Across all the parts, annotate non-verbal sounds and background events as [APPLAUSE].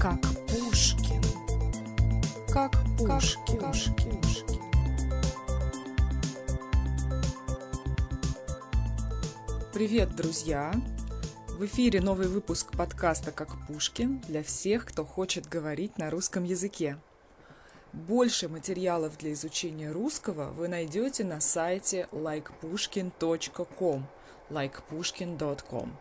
как Пушкин. Как Пушкин. Как Пушкин. Привет, друзья! В эфире новый выпуск подкаста «Как Пушкин» для всех, кто хочет говорить на русском языке. Больше материалов для изучения русского вы найдете на сайте likepushkin.com likepushkin.com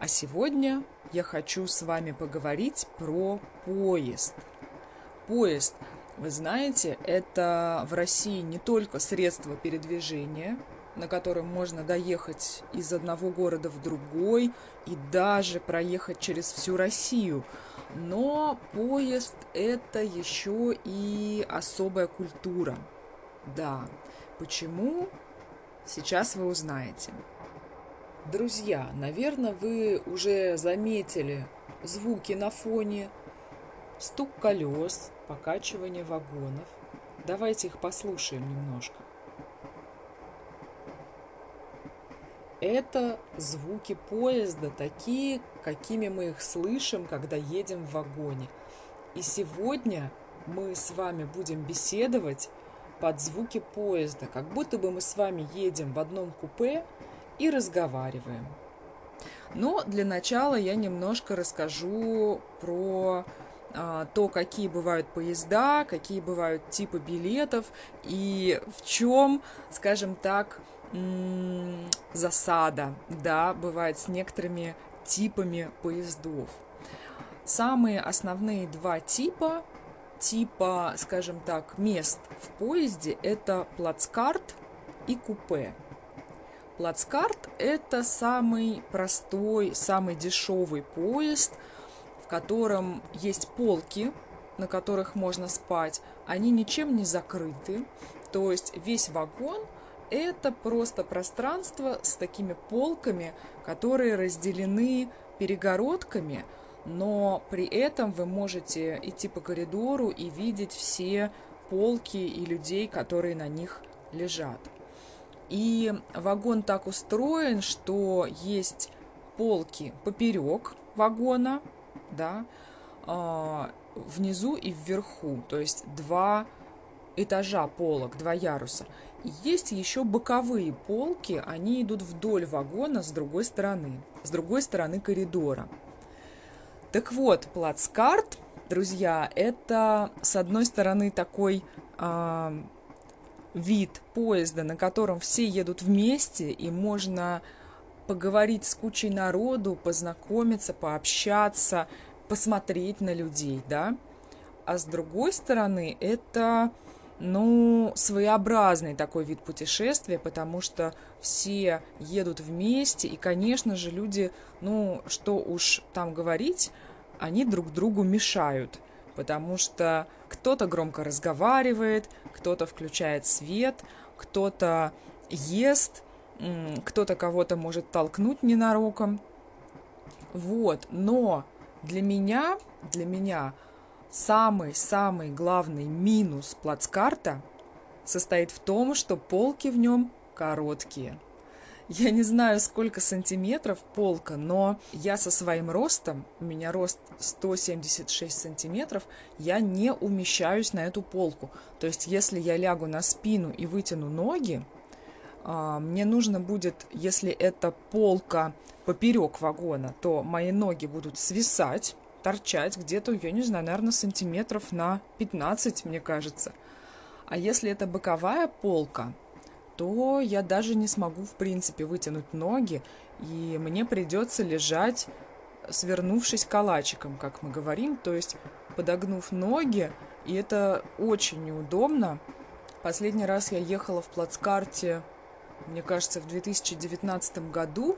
А сегодня я хочу с вами поговорить про поезд. Поезд, вы знаете, это в России не только средство передвижения – на котором можно доехать из одного города в другой и даже проехать через всю Россию. Но поезд – это еще и особая культура. Да, почему? Сейчас вы узнаете. Друзья, наверное, вы уже заметили звуки на фоне, стук колес, покачивание вагонов. Давайте их послушаем немножко. Это звуки поезда, такие, какими мы их слышим, когда едем в вагоне. И сегодня мы с вами будем беседовать под звуки поезда, как будто бы мы с вами едем в одном купе и разговариваем. Но для начала я немножко расскажу про а, то, какие бывают поезда, какие бывают типы билетов и в чем, скажем так, засада, да, бывает с некоторыми типами поездов. Самые основные два типа, типа, скажем так, мест в поезде – это плацкарт и купе. Плацкарт – это самый простой, самый дешевый поезд, в котором есть полки, на которых можно спать. Они ничем не закрыты, то есть весь вагон – это просто пространство с такими полками, которые разделены перегородками, но при этом вы можете идти по коридору и видеть все полки и людей, которые на них лежат. И вагон так устроен, что есть полки поперек вагона, да, а, внизу и вверху, то есть два этажа полок, два яруса. Есть еще боковые полки, они идут вдоль вагона с другой стороны, с другой стороны коридора. Так вот, плацкарт, друзья, это с одной стороны такой э, вид поезда, на котором все едут вместе, и можно поговорить с кучей народу, познакомиться, пообщаться, посмотреть на людей, да. А с другой стороны, это ну, своеобразный такой вид путешествия, потому что все едут вместе, и, конечно же, люди, ну, что уж там говорить, они друг другу мешают, потому что кто-то громко разговаривает, кто-то включает свет, кто-то ест, кто-то кого-то может толкнуть ненароком. Вот, но для меня, для меня Самый-самый главный минус плацкарта состоит в том, что полки в нем короткие. Я не знаю, сколько сантиметров полка, но я со своим ростом, у меня рост 176 сантиметров, я не умещаюсь на эту полку. То есть, если я лягу на спину и вытяну ноги, а, мне нужно будет, если это полка поперек вагона, то мои ноги будут свисать, торчать где-то, я не знаю, наверное, сантиметров на 15, мне кажется. А если это боковая полка, то я даже не смогу, в принципе, вытянуть ноги, и мне придется лежать, свернувшись калачиком, как мы говорим, то есть подогнув ноги, и это очень неудобно. Последний раз я ехала в плацкарте, мне кажется, в 2019 году,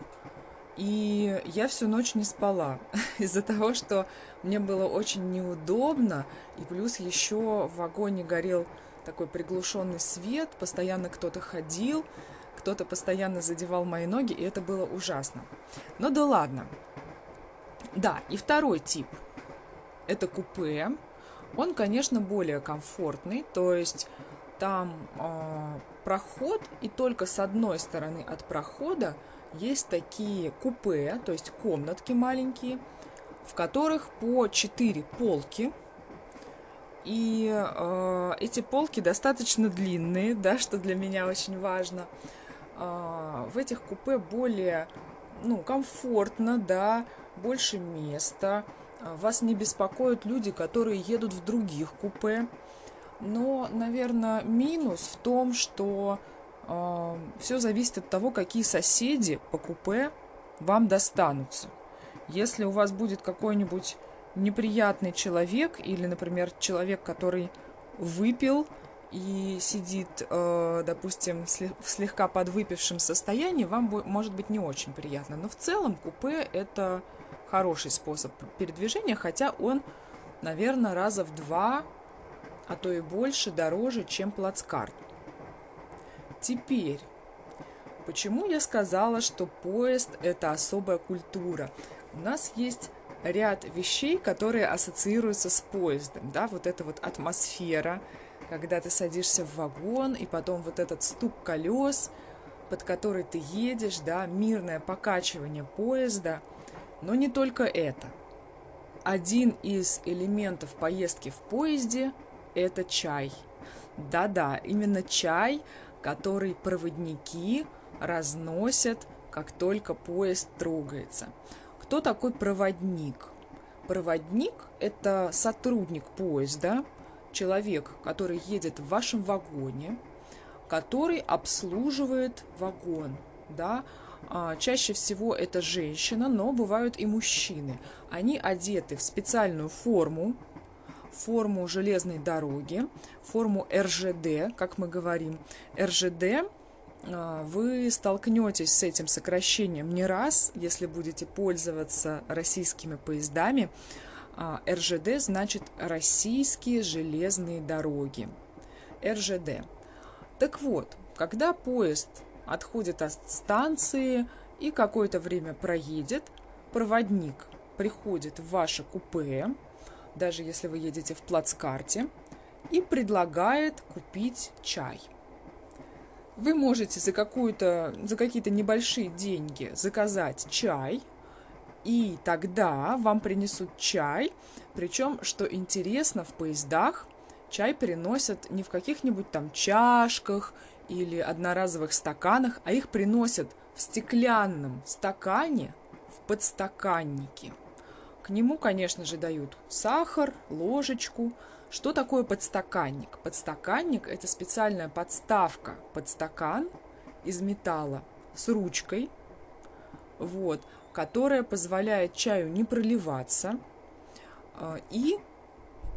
и я всю ночь не спала [LAUGHS] из-за того, что мне было очень неудобно. И плюс еще в вагоне горел такой приглушенный свет, постоянно кто-то ходил, кто-то постоянно задевал мои ноги, и это было ужасно. Но да ладно. Да, и второй тип – это купе. Он, конечно, более комфортный, то есть там э, проход, и только с одной стороны от прохода – есть такие купе, то есть комнатки маленькие, в которых по 4 полки. И э, эти полки достаточно длинные, да, что для меня очень важно. Э, в этих купе более ну, комфортно, да, больше места. Вас не беспокоят люди, которые едут в других купе. Но, наверное, минус в том, что э, все зависит от того, какие соседи по купе вам достанутся. Если у вас будет какой-нибудь неприятный человек или, например, человек, который выпил и сидит, э, допустим, в слегка подвыпившем состоянии, вам может быть не очень приятно. Но в целом купе это хороший способ передвижения, хотя он, наверное, раза в два, а то и больше дороже, чем плацкарт. Теперь, почему я сказала, что поезд – это особая культура? У нас есть ряд вещей, которые ассоциируются с поездом, да, вот эта вот атмосфера, когда ты садишься в вагон, и потом вот этот стук колес, под который ты едешь, да, мирное покачивание поезда, но не только это. Один из элементов поездки в поезде – это чай. Да-да, именно чай, который проводники разносят, как только поезд трогается. Кто такой проводник? Проводник – это сотрудник поезда, человек, который едет в вашем вагоне, который обслуживает вагон, да, а, чаще всего это женщина, но бывают и мужчины. Они одеты в специальную форму, форму железной дороги, форму РЖД, как мы говорим. РЖД вы столкнетесь с этим сокращением не раз, если будете пользоваться российскими поездами. А, РЖД значит «Российские железные дороги». РЖД. Так вот, когда поезд отходит от станции и какое-то время проедет, проводник приходит в ваше купе, даже если вы едете в плацкарте, и предлагает купить чай – вы можете за какую-то, за какие-то небольшие деньги заказать чай, и тогда вам принесут чай. Причем, что интересно, в поездах чай приносят не в каких-нибудь там чашках или одноразовых стаканах, а их приносят в стеклянном стакане, в подстаканнике. К нему, конечно же, дают сахар, ложечку – что такое подстаканник? Подстаканник – это специальная подставка под стакан из металла с ручкой, вот, которая позволяет чаю не проливаться э, и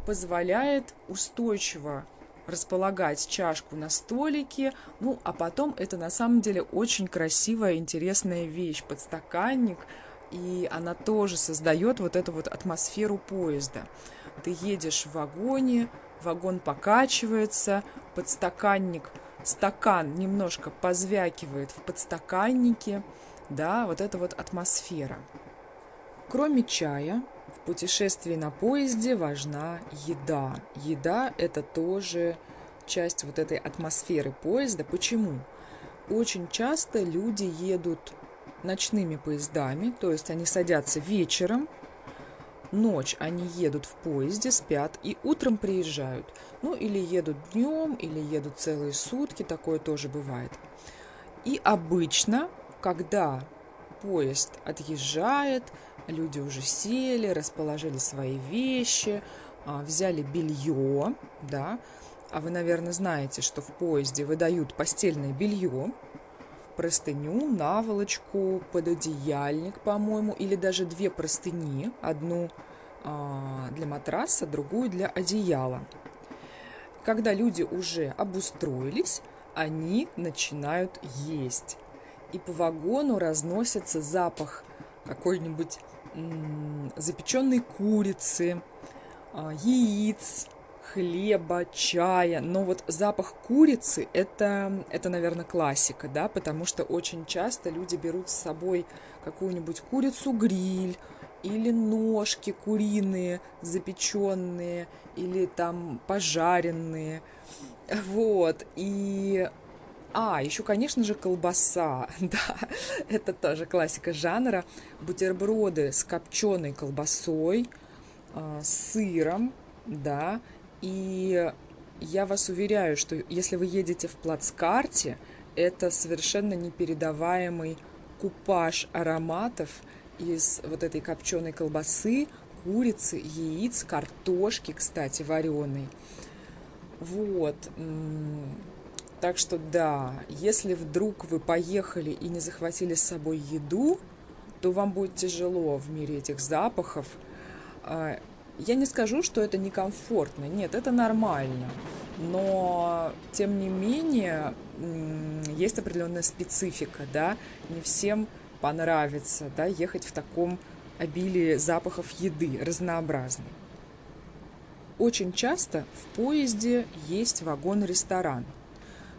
позволяет устойчиво располагать чашку на столике. Ну, а потом это на самом деле очень красивая, интересная вещь, подстаканник, и она тоже создает вот эту вот атмосферу поезда. Ты едешь в вагоне, вагон покачивается, подстаканник, стакан немножко позвякивает в подстаканнике, да, вот эта вот атмосфера. Кроме чая, в путешествии на поезде важна еда. Еда – это тоже часть вот этой атмосферы поезда. Почему? Очень часто люди едут ночными поездами, то есть они садятся вечером, ночь они едут в поезде, спят и утром приезжают. Ну или едут днем, или едут целые сутки, такое тоже бывает. И обычно, когда поезд отъезжает, люди уже сели, расположили свои вещи, а, взяли белье, да, а вы, наверное, знаете, что в поезде выдают постельное белье, простыню, наволочку, пододеяльник, по-моему, или даже две простыни, одну а, для матраса, другую для одеяла. Когда люди уже обустроились, они начинают есть. И по вагону разносится запах какой-нибудь запеченной курицы, а, яиц, хлеба, чая. Но вот запах курицы это, это, наверное, классика, да, потому что очень часто люди берут с собой какую-нибудь курицу-гриль или ножки куриные запеченные, или там пожаренные. Вот. И А, еще, конечно же, колбаса. [LAUGHS] Да, это тоже классика жанра. Бутерброды с копченой колбасой, с сыром, да. И я вас уверяю, что если вы едете в плацкарте, это совершенно непередаваемый купаж ароматов из вот этой копченой колбасы, курицы, яиц, картошки, кстати, вареной. Вот. Так что да, если вдруг вы поехали и не захватили с собой еду, то вам будет тяжело в мире этих запахов. Я не скажу, что это некомфортно. Нет, это нормально. Но, тем не менее, есть определенная специфика, да. Не всем понравится, да, ехать в таком обилии запахов еды, разнообразной. Очень часто в поезде есть вагон-ресторан.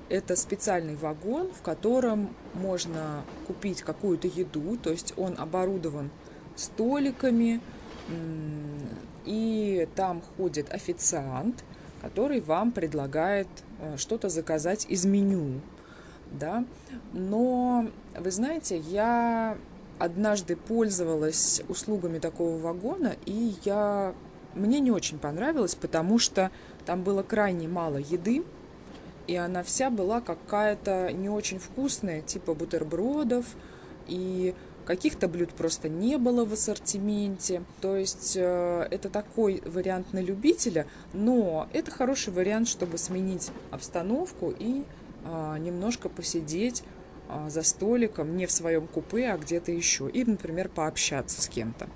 Это специальный вагон, в котором можно купить какую-то еду, то есть он оборудован столиками, и там ходит официант, который вам предлагает э, что-то заказать из меню. Да? Но, вы знаете, я однажды пользовалась услугами такого вагона, и я мне не очень понравилось, потому что там было крайне мало еды, и она вся была какая-то не очень вкусная, типа бутербродов, и каких-то блюд просто не было в ассортименте. То есть э, это такой вариант на любителя, но это хороший вариант, чтобы сменить обстановку и э, немножко посидеть э, за столиком, не в своем купе, а где-то еще, и, например, пообщаться с кем-то.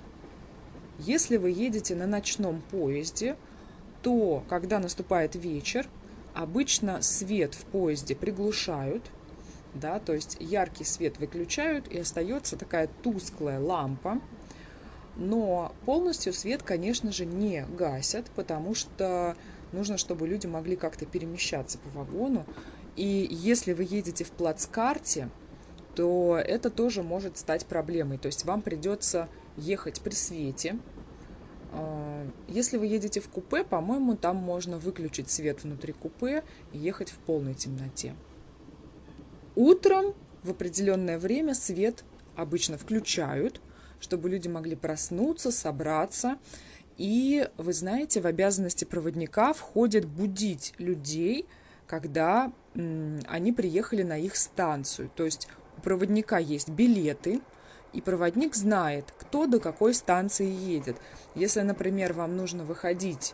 Если вы едете на ночном поезде, то когда наступает вечер, обычно свет в поезде приглушают, да, то есть яркий свет выключают и остается такая тусклая лампа, но полностью свет, конечно же, не гасят, потому что нужно, чтобы люди могли как-то перемещаться по вагону. И если вы едете в плацкарте, то это тоже может стать проблемой. То есть вам придется ехать при свете. А, если вы едете в купе, по-моему, там можно выключить свет внутри купе и ехать в полной темноте. Утром в определенное время свет обычно включают, чтобы люди могли проснуться, собраться. И, вы знаете, в обязанности проводника входит будить людей, когда они приехали на их станцию. То есть у проводника есть билеты, и проводник знает, кто до какой станции едет. Если, например, вам нужно выходить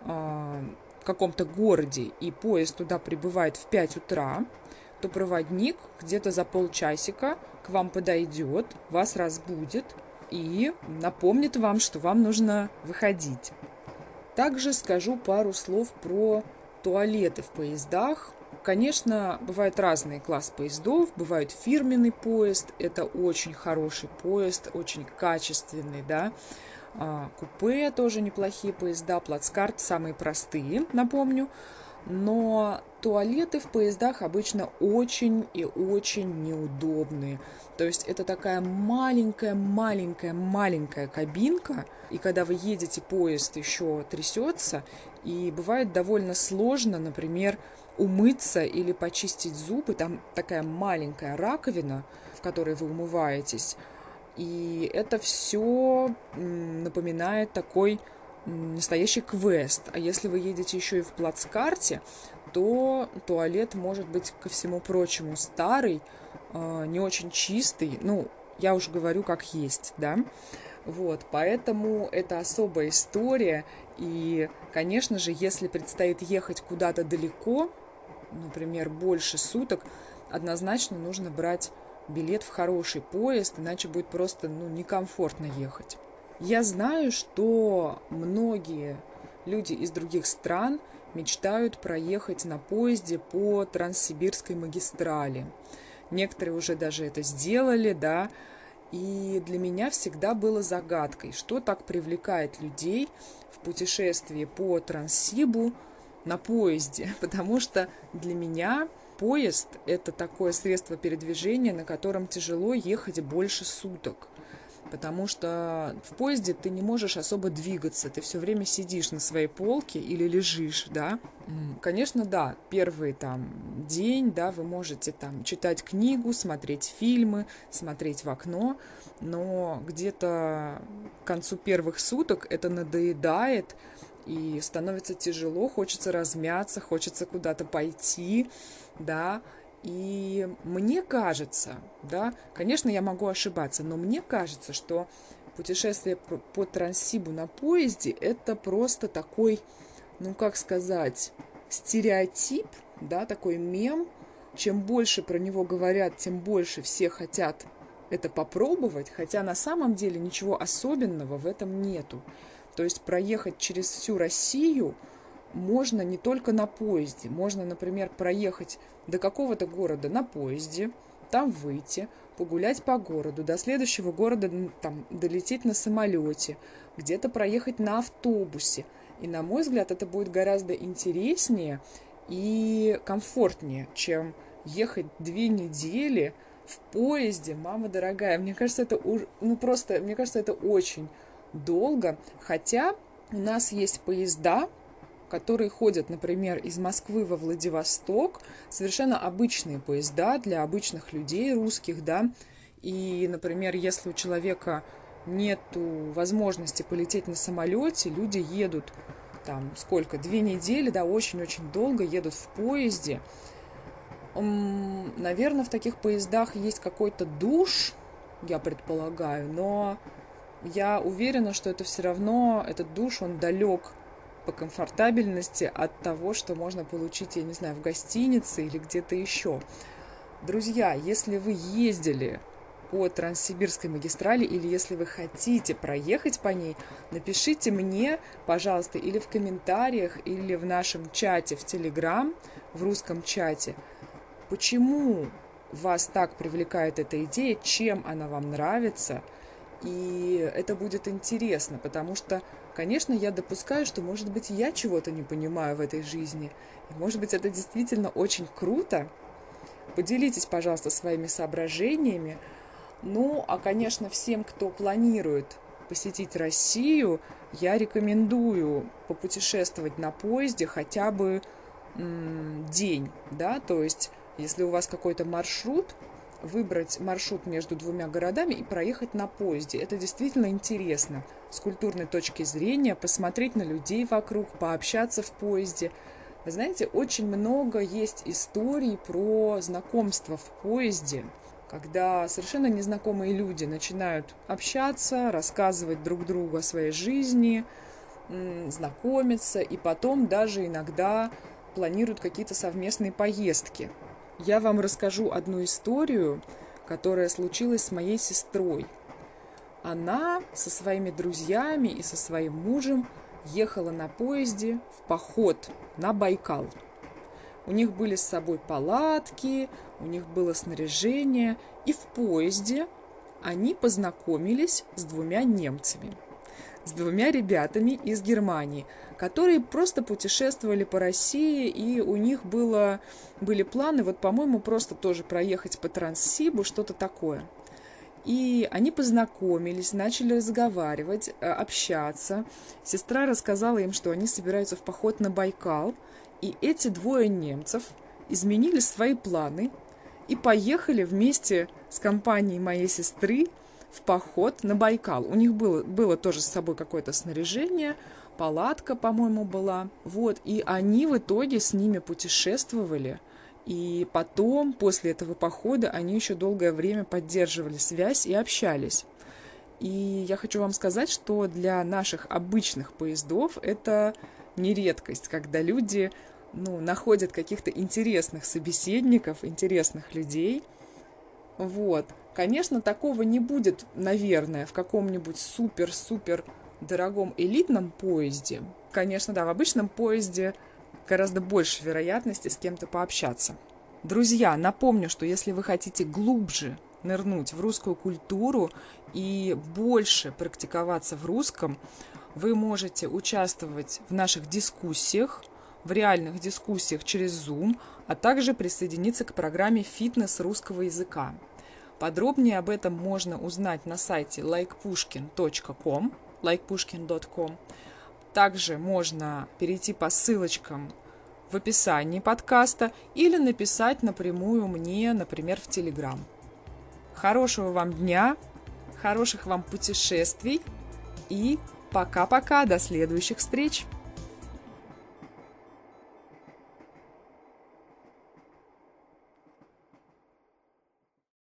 э, в каком-то городе, и поезд туда прибывает в 5 утра, то проводник где-то за полчасика к вам подойдет, вас разбудит и напомнит вам, что вам нужно выходить. Также скажу пару слов про туалеты в поездах. Конечно, бывают разные классы поездов. Бывает фирменный поезд. Это очень хороший поезд, очень качественный, да. А, купе тоже неплохие поезда. Плацкарт самые простые, напомню. Но туалеты в поездах обычно очень и очень неудобные. То есть это такая маленькая-маленькая-маленькая кабинка, и когда вы едете, поезд еще трясется, и бывает довольно сложно, например, умыться или почистить зубы. Там такая маленькая раковина, в которой вы умываетесь. И это все напоминает такой настоящий квест. А если вы едете еще и в плацкарте, то туалет может быть, ко всему прочему, старый, а, не очень чистый. Ну, я уже говорю, как есть, да. Вот, поэтому это особая история. И, конечно же, если предстоит ехать куда-то далеко, например, больше суток, однозначно нужно брать билет в хороший поезд, иначе будет просто ну, некомфортно ехать. Я знаю, что многие люди из других стран мечтают проехать на поезде по Транссибирской магистрали. Некоторые уже даже это сделали, да, и для меня всегда было загадкой, что так привлекает людей в путешествии по Транссибу на поезде, [LAUGHS] потому что для меня поезд – это такое средство передвижения, на котором тяжело ехать больше суток. Потому что в поезде ты не можешь особо двигаться, ты все время сидишь на своей полке или лежишь, да. Конечно, да, первый там день, да, вы можете там читать книгу, смотреть фильмы, смотреть в окно, но где-то к концу первых суток это надоедает, и становится тяжело, хочется размяться, хочется куда-то пойти, да, и мне кажется, да, конечно, я могу ошибаться, но мне кажется, что путешествие по Транссибу на поезде – это просто такой, ну, как сказать, стереотип, да, такой мем. Чем больше про него говорят, тем больше все хотят это попробовать, хотя на самом деле ничего особенного в этом нету. То есть проехать через всю Россию – можно не только на поезде. Можно, например, проехать до какого-то города на поезде, там выйти, погулять по городу, до следующего города там, долететь на самолете, где-то проехать на автобусе. И, на мой взгляд, это будет гораздо интереснее и комфортнее, чем ехать две недели в поезде, мама дорогая. Мне кажется, это ну просто, мне кажется, это очень долго. Хотя у нас есть поезда, которые ходят, например, из Москвы во Владивосток, совершенно обычные поезда для обычных людей, русских, да, и, например, если у человека нет возможности полететь на самолете, люди едут там сколько, две недели, да, очень-очень долго едут в поезде. Наверное, в таких поездах есть какой-то душ, я предполагаю, но я уверена, что это все равно, этот душ, он далек по комфортабельности от того, что можно получить, я не знаю, в гостинице или где-то еще. Друзья, если вы ездили по Транссибирской магистрали или если вы хотите проехать по ней, напишите мне, пожалуйста, или в комментариях, или в нашем чате в Телеграм, в русском чате, почему вас так привлекает эта идея, чем она вам нравится, и это будет интересно, потому что Конечно, я допускаю, что, может быть, я чего-то не понимаю в этой жизни. И, может быть, это действительно очень круто. Поделитесь, пожалуйста, своими соображениями. Ну, а, конечно, всем, кто планирует посетить Россию, я рекомендую попутешествовать на поезде хотя бы м- день, да, то есть если у вас какой-то маршрут, выбрать маршрут между двумя городами и проехать на поезде. Это действительно интересно с культурной точки зрения, посмотреть на людей вокруг, пообщаться в поезде. Вы знаете, очень много есть историй про знакомство в поезде, когда совершенно незнакомые люди начинают общаться, рассказывать друг другу о своей жизни, знакомиться, и потом даже иногда планируют какие-то совместные поездки. Я вам расскажу одну историю, которая случилась с моей сестрой. Она со своими друзьями и со своим мужем ехала на поезде в поход на Байкал. У них были с собой палатки, у них было снаряжение, и в поезде они познакомились с двумя немцами, с двумя ребятами из Германии – которые просто путешествовали по России, и у них было, были планы, вот, по-моему, просто тоже проехать по Транссибу, что-то такое. И они познакомились, начали разговаривать, э, общаться. Сестра рассказала им, что они собираются в поход на Байкал, и эти двое немцев изменили свои планы и поехали вместе с компанией моей сестры в поход на Байкал. У них было, было тоже с собой какое-то снаряжение – палатка, по-моему, была. Вот, и они в итоге с ними путешествовали. И потом, после этого похода, они еще долгое время поддерживали связь и общались. И я хочу вам сказать, что для наших обычных поездов это не редкость, когда люди ну, находят каких-то интересных собеседников, интересных людей. Вот. Конечно, такого не будет, наверное, в каком-нибудь супер-супер дорогом элитном поезде, конечно, да, в обычном поезде гораздо больше вероятности с кем-то пообщаться. Друзья, напомню, что если вы хотите глубже нырнуть в русскую культуру и больше практиковаться в русском, вы можете участвовать в наших дискуссиях, в реальных дискуссиях через Zoom, а также присоединиться к программе «Фитнес русского языка». Подробнее об этом можно узнать на сайте likepushkin.com, likepushkin.com. Также можно перейти по ссылочкам в описании подкаста или написать напрямую мне, например, в Телеграм. Хорошего вам дня, хороших вам путешествий и пока-пока, до следующих встреч!